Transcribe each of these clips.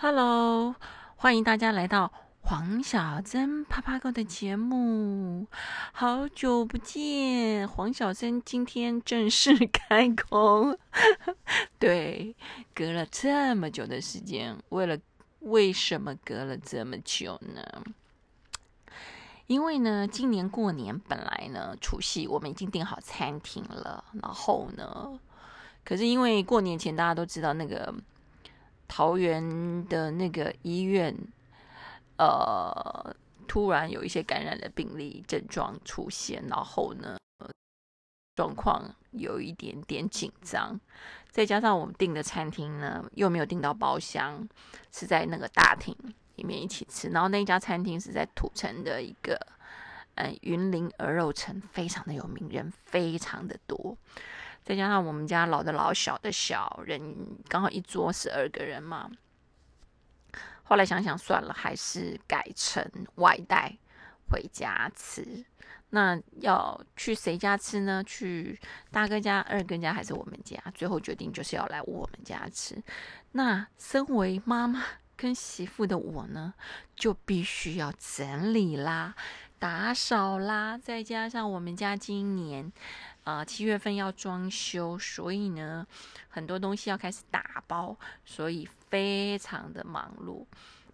Hello，欢迎大家来到黄小珍啪啪哥的节目。好久不见，黄小珍今天正式开工。对，隔了这么久的时间，为了为什么隔了这么久呢？因为呢，今年过年本来呢，除夕我们已经订好餐厅了，然后呢，可是因为过年前大家都知道那个。桃园的那个医院，呃，突然有一些感染的病例症状出现，然后呢，状况有一点点紧张，再加上我们订的餐厅呢又没有订到包厢，是在那个大厅里面一起吃，然后那家餐厅是在土城的一个，嗯，云林鹅肉城，非常的有名，人非常的多。再加上我们家老的老小的小人刚好一桌十二个人嘛，后来想想算了，还是改成外带回家吃。那要去谁家吃呢？去大哥家、二哥家还是我们家？最后决定就是要来我们家吃。那身为妈妈跟媳妇的我呢，就必须要整理啦、打扫啦，再加上我们家今年。啊，七月份要装修，所以呢，很多东西要开始打包，所以非常的忙碌。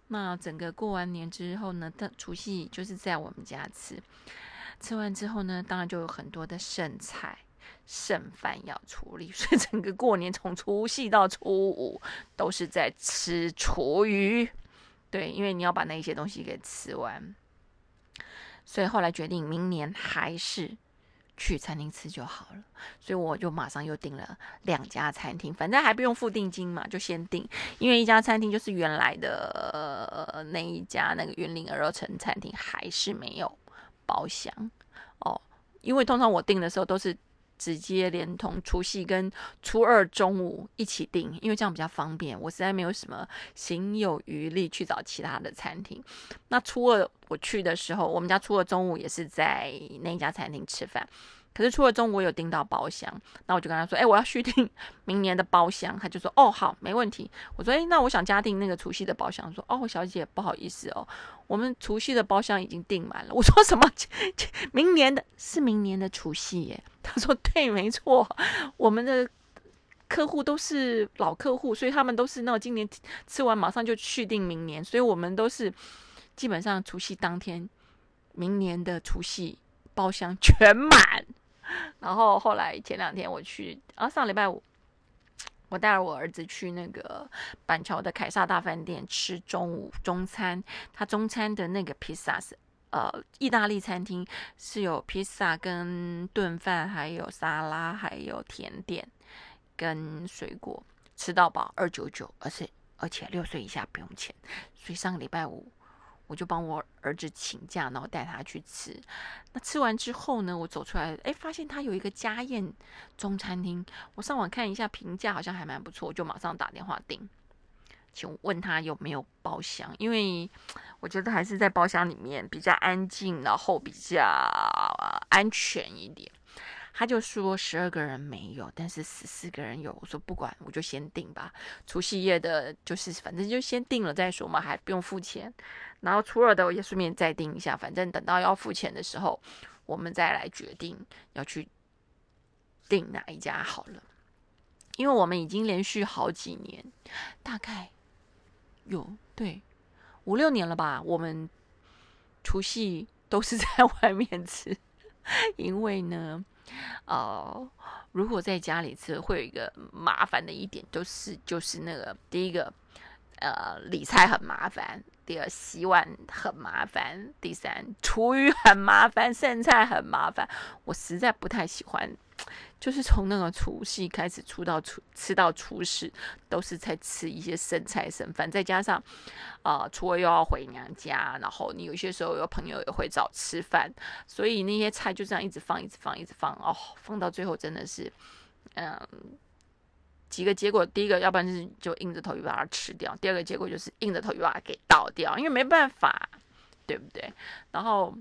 那整个过完年之后呢，的除夕就是在我们家吃，吃完之后呢，当然就有很多的剩菜、剩饭要处理，所以整个过年从除夕到初五都是在吃厨余。对，因为你要把那些东西给吃完，所以后来决定明年还是。去餐厅吃就好了，所以我就马上又订了两家餐厅，反正还不用付定金嘛，就先订。因为一家餐厅就是原来的那一家那个云林鹅肉城餐厅还是没有包厢哦，因为通常我订的时候都是。直接连同除夕跟初二中午一起订，因为这样比较方便。我实在没有什么行有余力去找其他的餐厅。那初二我去的时候，我们家初二中午也是在那家餐厅吃饭。可是初二中午我有订到包厢，那我就跟他说：“哎，我要续订 明年的包厢。”他就说：“哦，好，没问题。”我说：“哎，那我想加订那个除夕的包厢。”说：“哦，小姐，不好意思哦，我们除夕的包厢已经订满了。”我说：“什么？明年的是明年的除夕耶？”他说：“对，没错，我们的客户都是老客户，所以他们都是那今年吃完马上就续订明年，所以我们都是基本上除夕当天，明年的除夕包厢全满。”然后后来前两天我去啊，上礼拜五我带着我儿子去那个板桥的凯撒大饭店吃中午中餐。他中餐的那个披萨是呃意大利餐厅，是有披萨跟炖饭，还有沙拉，还有甜点跟水果，吃到饱二九九，而且而且六岁以下不用钱。所以上个礼拜五。我就帮我儿子请假，然后带他去吃。那吃完之后呢，我走出来，哎，发现他有一个家宴中餐厅。我上网看一下评价，好像还蛮不错，我就马上打电话订，请问他有没有包厢？因为我觉得还是在包厢里面比较安静，然后比较安全一点。他就说十二个人没有，但是十四个人有。我说不管，我就先订吧。除夕夜的，就是反正就先订了再说嘛，还不用付钱。然后初二的我也顺便再订一下，反正等到要付钱的时候，我们再来决定要去订哪一家好了。因为我们已经连续好几年，大概有对五六年了吧，我们除夕都是在 外面吃，因为呢。哦，如果在家里吃，会有一个麻烦的一点，就是就是那个第一个，呃，理菜很麻烦；第二，洗碗很麻烦；第三，厨余很麻烦，剩菜很麻烦。我实在不太喜欢。就是从那个除夕开始，出到初吃到初十，都是在吃一些剩菜剩饭，再加上啊，初二又要回娘家，然后你有些时候有朋友也会找吃饭，所以那些菜就这样一直放，一直放，一直放，哦，放到最后真的是，嗯，几个结果，第一个，要不然就是就硬着头皮把它吃掉；，第二个结果就是硬着头皮把它给倒掉，因为没办法，对不对？然后。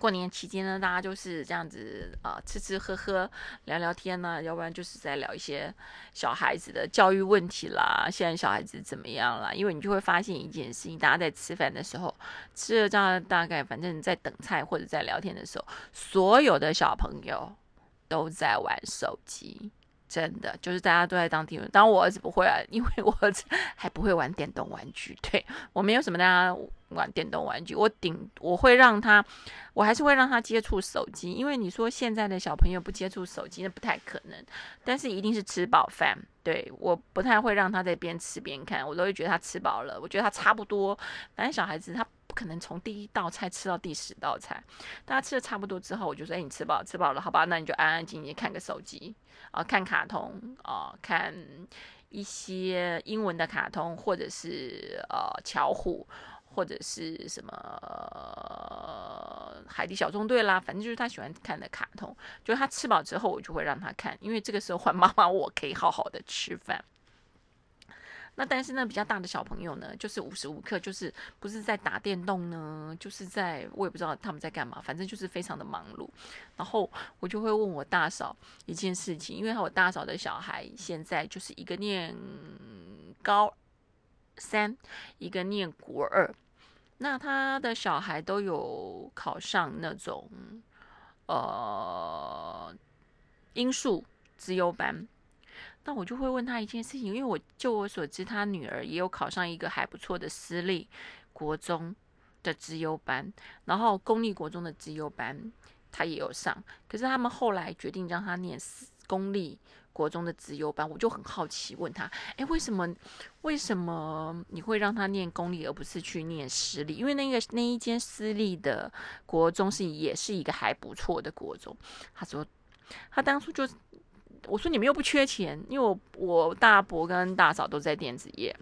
过年期间呢，大家就是这样子啊，吃吃喝喝，聊聊天呢，要不然就是在聊一些小孩子的教育问题啦。现在小孩子怎么样啦？因为你就会发现一件事情，大家在吃饭的时候，吃了这样大概，反正在等菜或者在聊天的时候，所有的小朋友都在玩手机。真的就是大家都在当地当然我儿子不会啊，因为我儿子 还不会玩电动玩具。对我没有什么大家玩电动玩具，我顶我会让他，我还是会让他接触手机。因为你说现在的小朋友不接触手机，那不太可能。但是一定是吃饱饭。对，我不太会让他在边吃边看，我都会觉得他吃饱了。我觉得他差不多，反正小孩子他。不可能从第一道菜吃到第十道菜，大家吃的差不多之后，我就说：“哎，你吃饱，吃饱了，好吧？那你就安安静静看个手机啊，看卡通啊，看一些英文的卡通，或者是呃巧虎，或者是什么海底小纵队啦，反正就是他喜欢看的卡通。就他吃饱之后，我就会让他看，因为这个时候换妈妈，我可以好好的吃饭。”那但是呢，比较大的小朋友呢，就是无时无刻就是不是在打电动呢，就是在我也不知道他们在干嘛，反正就是非常的忙碌。然后我就会问我大嫂一件事情，因为我大嫂的小孩现在就是一个念高三，一个念国二，那他的小孩都有考上那种呃音数资优班。那我就会问他一件事情，因为我就我所知，他女儿也有考上一个还不错的私立国中的资优班，然后公立国中的资优班他也有上，可是他们后来决定让他念私公立国中的资优班，我就很好奇问他，哎，为什么为什么你会让他念公立而不是去念私立？因为那个那一间私立的国中是也是一个还不错的国中，他说他当初就。我说你们又不缺钱，因为我我大伯跟大嫂都在电子业，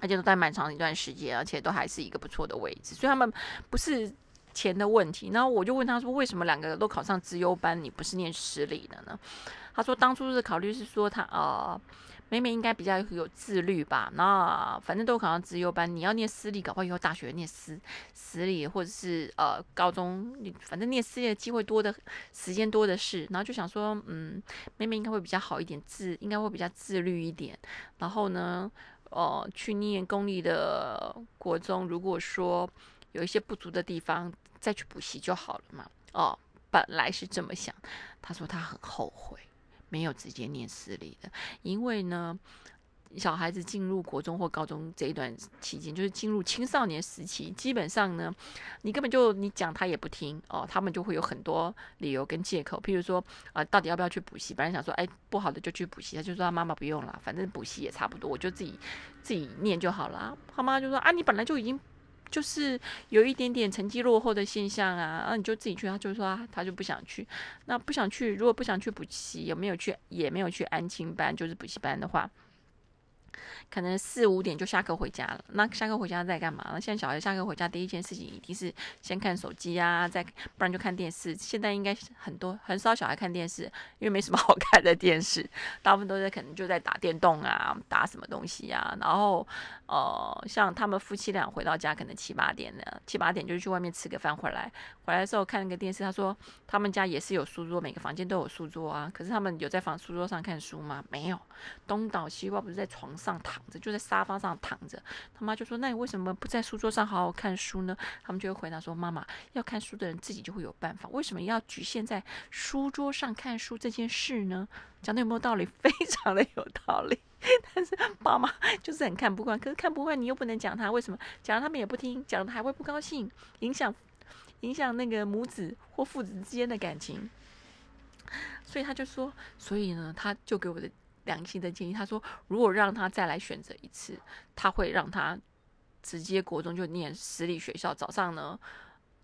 而且都待蛮长一段时间，而且都还是一个不错的位置，所以他们不是钱的问题。然后我就问他说，为什么两个都考上资优班，你不是念私立的呢？他说当初是考虑是说他啊。妹妹应该比较有自律吧？那反正都考上资优班，你要念私立，搞不好以后大学念私私立，或者是呃高中，你反正念私立的机会多的，时间多的是。然后就想说，嗯，妹妹应该会比较好一点，自应该会比较自律一点。然后呢，呃，去念公立的国中，如果说有一些不足的地方，再去补习就好了嘛。哦，本来是这么想。他说他很后悔。没有直接念私立的，因为呢，小孩子进入国中或高中这一段期间，就是进入青少年时期，基本上呢，你根本就你讲他也不听哦，他们就会有很多理由跟借口，譬如说啊，到底要不要去补习？本来想说，哎，不好的就去补习，他就说他妈妈不用了，反正补习也差不多，我就自己自己念就好了。他妈就说啊，你本来就已经。就是有一点点成绩落后的现象啊，那你就自己去。他就说他就不想去，那不想去，如果不想去补习，有没有去？也没有去安亲班，就是补习班的话。可能四五点就下课回家了。那下课回家在干嘛？那现在小孩下课回家第一件事情一定是先看手机啊，再不然就看电视。现在应该很多很少小孩看电视，因为没什么 好看的电视，大部分都在可能就在打电动啊，打什么东西啊。然后呃，像他们夫妻俩回到家可能七八点呢，七八点就去外面吃个饭回来，回来的时候看那个电视。他说他们家也是有书桌，每个房间都有书桌啊。可是他们有在房书桌上看书吗？没有，东倒西歪，不是在床上上。躺着就在沙发上躺着，他妈就说：“那你为什么不在书桌上好好看书呢？”他们就会回答说：“妈妈，要看书的人自己就会有办法，为什么要局限在书桌上看书这件事呢？”讲的有没有道理？非常的有道理。但是爸妈就是很看不惯，可是看不惯你又不能讲他，为什么讲他们也不听，讲的还会不高兴，影响影响那个母子或父子之间的感情。所以他就说：“所以呢，他就给我的。”良心的建议，他说，如果让他再来选择一次，他会让他直接国中就念私立学校，早上呢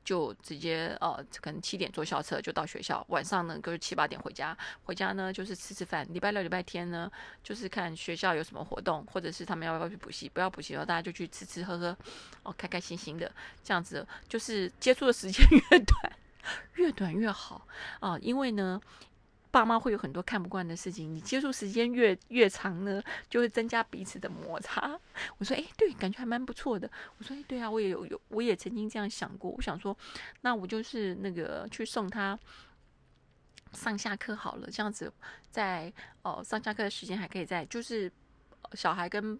就直接呃，可能七点坐校车就到学校，晚上呢就是七八点回家，回家呢就是吃吃饭，礼拜六、礼拜天呢就是看学校有什么活动，或者是他们要不要去补习，不要补习的话，大家就去吃吃喝喝，哦，开开心心的这样子，就是接触的时间 越短越短越好啊，因为呢。爸妈会有很多看不惯的事情，你接触时间越越长呢，就会增加彼此的摩擦。我说，哎，对，感觉还蛮不错的。我说，哎，对啊，我也有有，我也曾经这样想过。我想说，那我就是那个去送他上下课好了，这样子在哦上下课的时间还可以在，就是小孩跟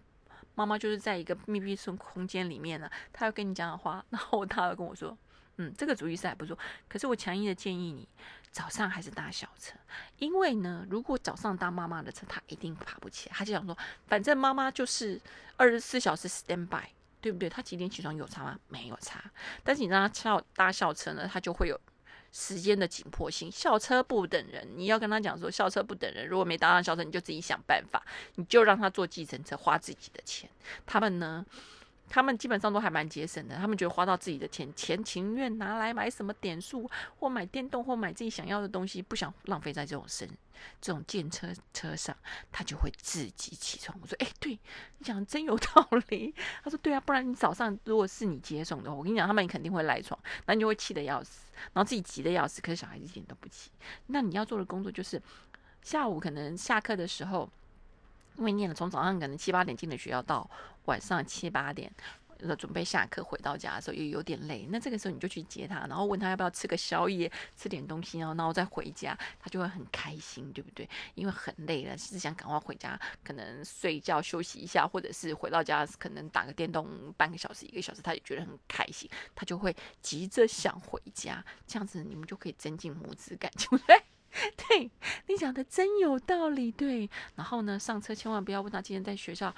妈妈就是在一个密闭空空间里面呢，他要跟你讲的话，然后他要跟我说。嗯，这个主意是还不错，可是我强硬的建议你早上还是搭小车，因为呢，如果早上搭妈妈的车，他一定爬不起来。他就想说，反正妈妈就是二十四小时 stand by，对不对？他几点起床有差吗？没有差。但是你让他校搭校车呢，他就会有时间的紧迫性。校车不等人，你要跟他讲说，校车不等人。如果没搭上校车，你就自己想办法，你就让他坐计程车，花自己的钱。他们呢？他们基本上都还蛮节省的，他们觉得花到自己的钱，钱情愿拿来买什么点数，或买电动，或买自己想要的东西，不想浪费在这种生这种电车车上，他就会自己起床。我说：“哎，对你讲的真有道理。”他说：“对啊，不然你早上如果是你接送的话，我跟你讲，他们肯定会赖床，那你就会气得要死，然后自己急得要死。可是小孩子一点都不急。那你要做的工作就是下午可能下课的时候。”因为念了从早上可能七八点进的学校，到晚上七八点，准备下课回到家的时候也有点累。那这个时候你就去接他，然后问他要不要吃个宵夜，吃点东西，然后然后再回家，他就会很开心，对不对？因为很累了，是想赶快回家，可能睡觉休息一下，或者是回到家可能打个电动半个小时一个小时，他也觉得很开心，他就会急着想回家。这样子你们就可以增进母子感 情，对？对你讲的真有道理，对。然后呢，上车千万不要问他今天在学校，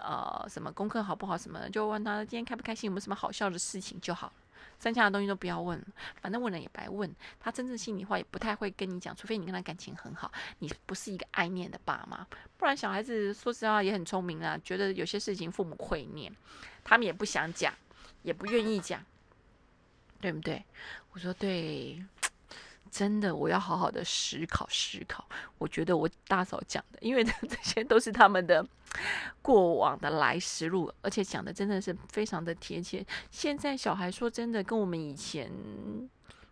呃，什么功课好不好，什么就问他今天开不开心，有没有什么好笑的事情就好了。剩下的东西都不要问，反正问了也白问。他真正心里话也不太会跟你讲，除非你跟他感情很好，你不是一个爱念的爸妈。不然小孩子说实话也很聪明啊，觉得有些事情父母会念，他们也不想讲，也不愿意讲，对不对？我说对。真的，我要好好的思考思考。我觉得我大嫂讲的，因为 这些都是他们的过往的来时路，而且讲的真的是非常的贴切。现在小孩说真的，跟我们以前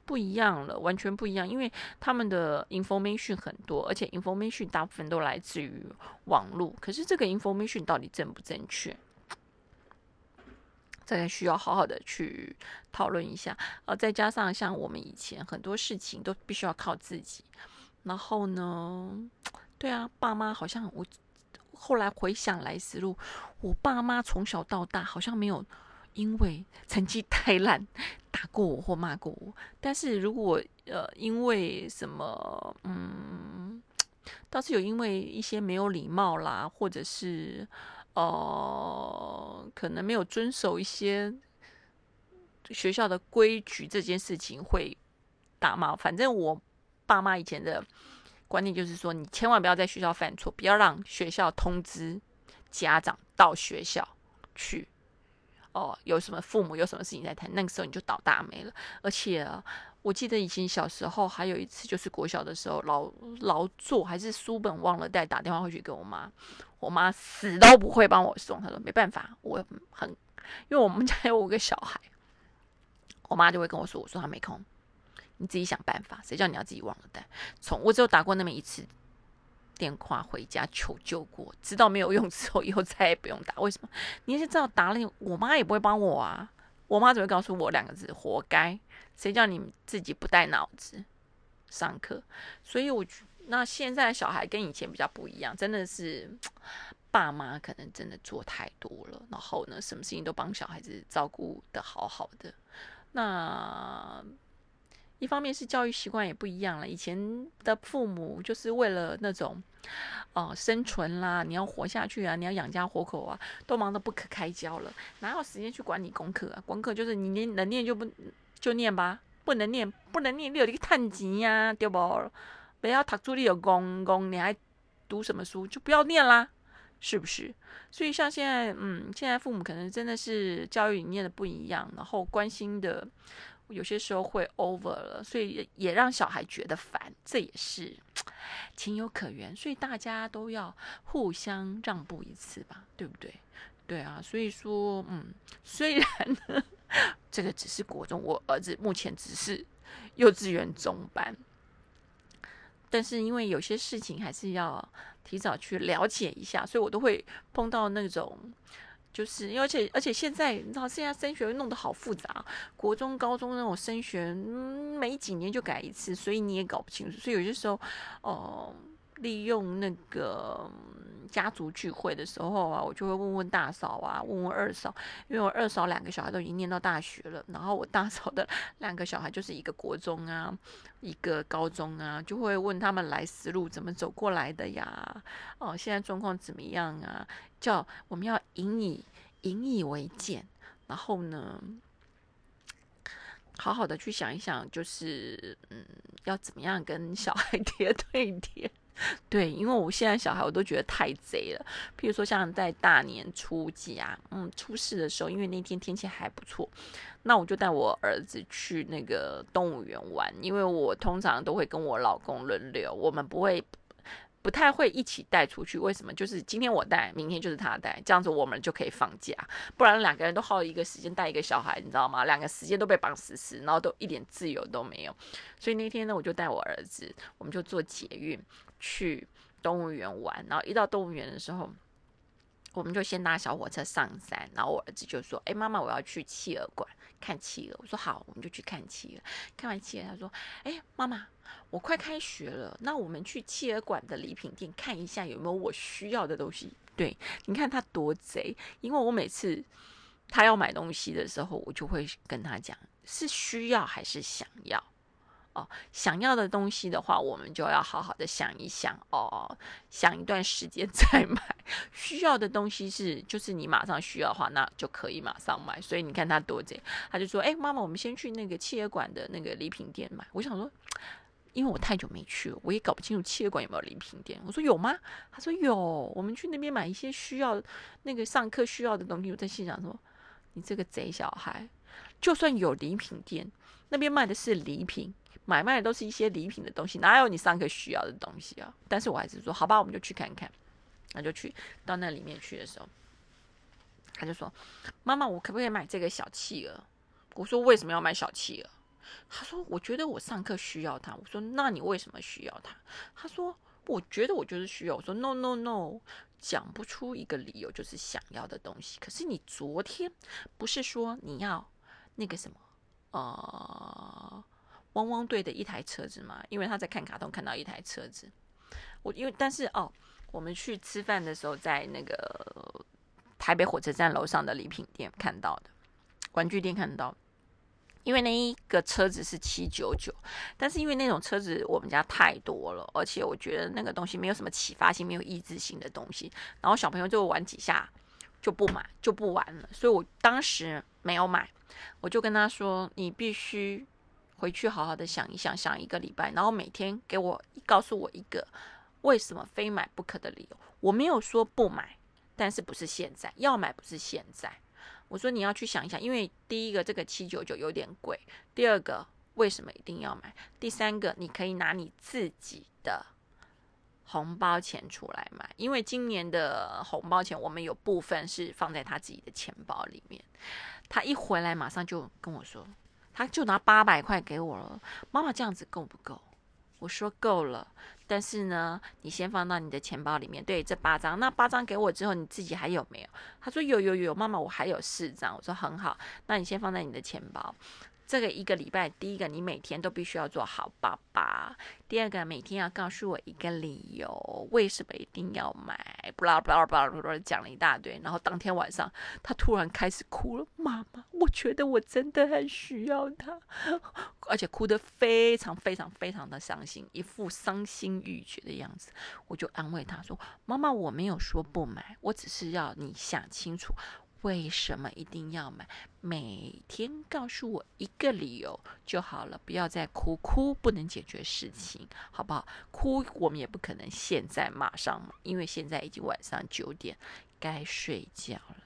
不一样了，完全不一样，因为他们的 information 很多，而且 information 大部分都来自于网络。可是这个 information 到底正不正确？这个需要好好的去讨论一下，呃，再加上像我们以前很多事情都必须要靠自己，然后呢，对啊，爸妈好像我后来回想来思路，我爸妈从小到大好像没有因为成绩太烂打过我或骂过我，但是如果呃因为什么，嗯，倒是有因为一些没有礼貌啦，或者是。哦，可能没有遵守一些学校的规矩，这件事情会打骂。反正我爸妈以前的观念就是说，你千万不要在学校犯错，不要让学校通知家长到学校去。哦，有什么父母有什么事情在谈，那个时候你就倒大霉了。而且我记得以前小时候还有一次，就是国小的时候，劳劳作还是书本忘了带，打电话回去给我妈。我妈死都不会帮我送，她说没办法，我很，因为我们家有五个小孩，我妈就会跟我说，我说她没空，你自己想办法，谁叫你要自己忘了带？从我只有打过那么一次电话回家求救过，知道没有用之后，以后再也不用打。为什么？你是知道打了，我妈也不会帮我啊，我妈只会告诉我两个字：活该。谁叫你自己不带脑子上课？所以我觉。那现在的小孩跟以前比较不一样，真的是爸妈可能真的做太多了，然后呢，什么事情都帮小孩子照顾的好好的。那一方面是教育习惯也不一样了，以前的父母就是为了那种哦生存啦，你要活下去啊，你要养家活口啊，都忙得不可开交了，哪有时间去管你功课啊？功课就是你念能念就不就念吧，不能念不能念，你有一个探级呀，对不？不要读书，你有功功，你还读什么书？就不要念啦，是不是？所以像现在，嗯，现在父母可能真的是教育理念的不一样，然后关心的有些时候会 over 了，所以也让小孩觉得烦，这也是情有可原。所以大家都要互相让步一次吧，对不对？对啊，所以说，嗯，虽然呢，这个只是国中，我儿子目前只是幼稚园中班。但是因为有些事情还是要提早去了解一下，所以我都会碰到那种。就是而且而且现在你知道现在升学弄得好复杂，国中高中那种升学，嗯，每几年就改一次，所以你也搞不清楚。所以有些时候，哦，利用那个。家族聚会的时候啊，我就会问问大嫂啊，问问二嫂，因为我二嫂两个小孩都已经念到大学了，然后我大嫂的两个小孩就是一个国中啊，一个高中啊，就会问他们来思路怎么走过来的呀？哦，现在状况怎么样啊？叫我们要引以引以为鉴，然后呢，好好的去想一想，就是嗯，要怎么样跟小孩贴对贴。对，因为我现在小孩我都觉得太贼了。譬如说，像在大年初几啊，嗯，初四的时候，因为那天天气还不错，那我就带我儿子去那个动物园玩。因为我通常都会跟我老公轮流，我们不会。不太会一起带出去，为什么？就是今天我带，明天就是他带，这样子我们就可以放假。不然两个人都耗一个时间带一个小孩，你知道吗？两个时间都被绑死死，然后都一点自由都没有。所以那天呢，我就带我儿子，我们就坐捷运去动物园玩。然后一到动物园的时候，我们就先搭小火车上山。然后我儿子就说：“哎，妈妈，我要去企鹅馆看企鹅。”我说：“好，我们就去看企鹅。”看完企鹅，他说：“哎，妈妈。”我快开学了，那我们去企鹅馆的礼品店看一下有没有我需要的东西。对，你看他多贼，因为我每次他要买东西的时候，我就会跟他讲是需要还是想要。哦，想要的东西的话，我们就要好好的想一想哦，想一段时间 再买。需要的东西是就是你马上需要的话，那就可以马上买。所以你看他多贼，他就说：“哎，妈妈，我们先去那个企业馆的那个礼品店买。”我想说。因为我太久没去了，我也搞不清楚企业馆有没有礼品店。我说有吗？他说有，我们去那边买一些需要那个上课需要的东西。我在心想说，你这个贼小孩，就算有礼品店，那边卖的是礼品，买卖的都是一些礼品的东西，哪有你上课需要的东西啊？但是我还是说，好吧，我们就去看看。那就去到那里面去的时候，他就说：“妈妈，我可不可以买这个小企鹅？”我说：“为什么要买小企鹅？”他说：“我觉得我上课需要它。”我说：“那你为什么需要它？”他说：“我觉得我就是需要。”我说：“No No No，讲不出一个理由，就是想要的东西。可是你昨天不是说你要那个什么呃汪汪队的一台车子嘛？因为他在看卡通看到一台车子。我因为但是哦，我们去吃饭的时候，在那个台北火车站楼上的礼品店看到的，玩具店看到。”因为那一个车子是七九九，但是因为那种车子我们家太多了，而且我觉得那个东西没有什么启发性，没有意志性的东西，然后小朋友就玩几下就不买就不玩了，所以我当时没有买，我就跟他说：“你必须回去好好的想一想，想一个礼拜，然后每天给我告诉我一个为什么非买不可的理由。”我没有说不买，但是不是现在要买，不是现在。我说你要去想一想，因为第一个这个七九九有点贵，第二个为什么一定要买？第三个你可以拿你自己的红包钱出来买，因为今年的红包钱我们有部分是放在他自己的钱包里面。他一回来马上就跟我说，他就拿八百块给我了。妈妈这样子够不够？我说够了，但是呢，你先放到你的钱包里面。对，这八张，那八张给我之后，你自己还有没有？他说有有有，妈妈，我还有四张。我说很好，那你先放在你的钱包。这个一个礼拜，第一个你每天都必须要做好爸爸；第二个每天要告诉我一个理由，为什么一定要买？不啦不啦不啦不啦，讲了一大堆。然后当天晚上，他突然开始哭了。妈妈，我觉得我真的很需要他，而且哭得非常非常非常的伤心，一副伤心欲绝的样子。我就安慰他说：“妈妈，我没有说不买，我只是要你想清楚。”为什么一定要买？每天告诉我一个理由就好了，不要再哭，哭不能解决事情，好不好？哭我们也不可能现在马上，因为现在已经晚上九点，该睡觉了。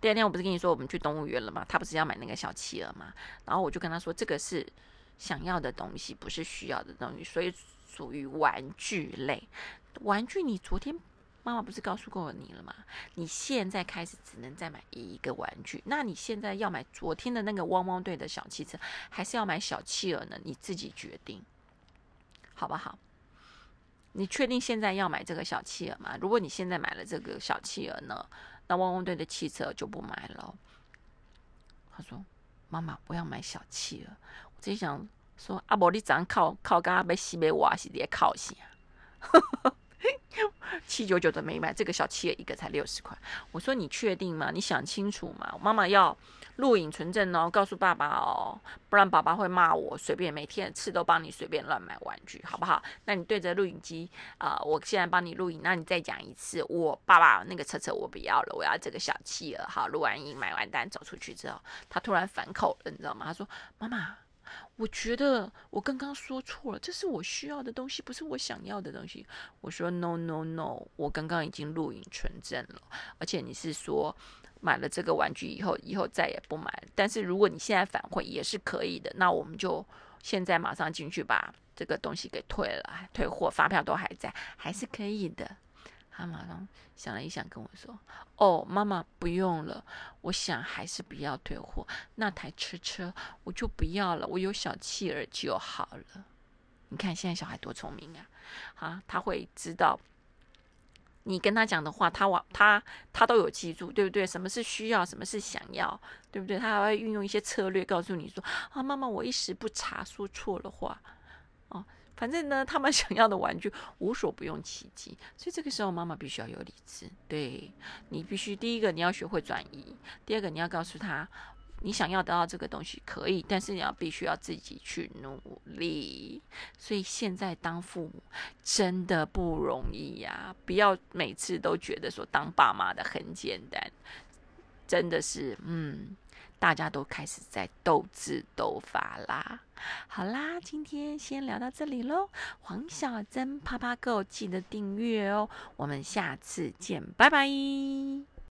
第二天我不是跟你说我们去动物园了吗？他不是要买那个小企鹅吗？然后我就跟他说，这个是想要的东西，不是需要的东西，所以属于玩具类。玩具你昨天。妈妈不是告诉过你了吗？你现在开始只能再买一个玩具。那你现在要买昨天的那个汪汪队的小汽车，还是要买小企鹅呢？你自己决定。好不好？你确定现在要买这个小企鹅吗？如果你现在买了这个小企鹅呢，那汪汪队的汽车就不买了。他说：“妈妈，不要买小企鹅。”我真想说：“阿伯，你怎靠靠刚刚被西北瓦是在靠西啊？” 七九九的没买，这个小企鹅一个才六十块。我说你确定吗？你想清楚吗？妈妈要录影存证哦，告诉爸爸哦，不然爸爸会骂我。随便每天次都帮你随便乱买玩具，好不好？那你对着录影机啊，我现在帮你录影，那你再讲一次。我爸爸那个车车我不要了，我要这个小企鹅。好，录完影买完单走出去之后，他突然反口了，你知道吗？他说：“妈妈。”我觉得我刚刚说错了，这是我需要的东西，不是我想要的东西。我说 no no no，我刚刚已经录影存证了，而且你是说买了这个玩具以后，以后再也不买。但是如果你现在反悔也是可以的，那我们就现在马上进去把这个东西给退了，退货发票都还在，还是可以的。他马上想了一想，跟我说：“哦，妈妈不用了，我想还是不要退货。那台车车我就不要了，我有小企鹅就好了。你看现在小孩多聪明啊！啊，他会知道你跟他讲的话，他往他他都有记住，对不对？什么是需要，什么是想要，对不对？他还会运用一些策略告诉你说：啊，妈妈，我一时不察，说错了话。”哦反正呢，他们 想要的玩具无所不用其极，所以这个时候妈妈必须要有理智。对你必须第一个你要学会转移，第二个你要告诉他，你想要得到这个东西可以，但是你要必须要自己去努力。所以现在当父母真的不容易呀，不要每次都觉得说当爸妈的很简单，真的是嗯。大家都开始在斗智斗法啦。好啦，今天先聊到这里喽。黄小珍啪啪 Go，记得订阅哦。我们下次见，拜拜。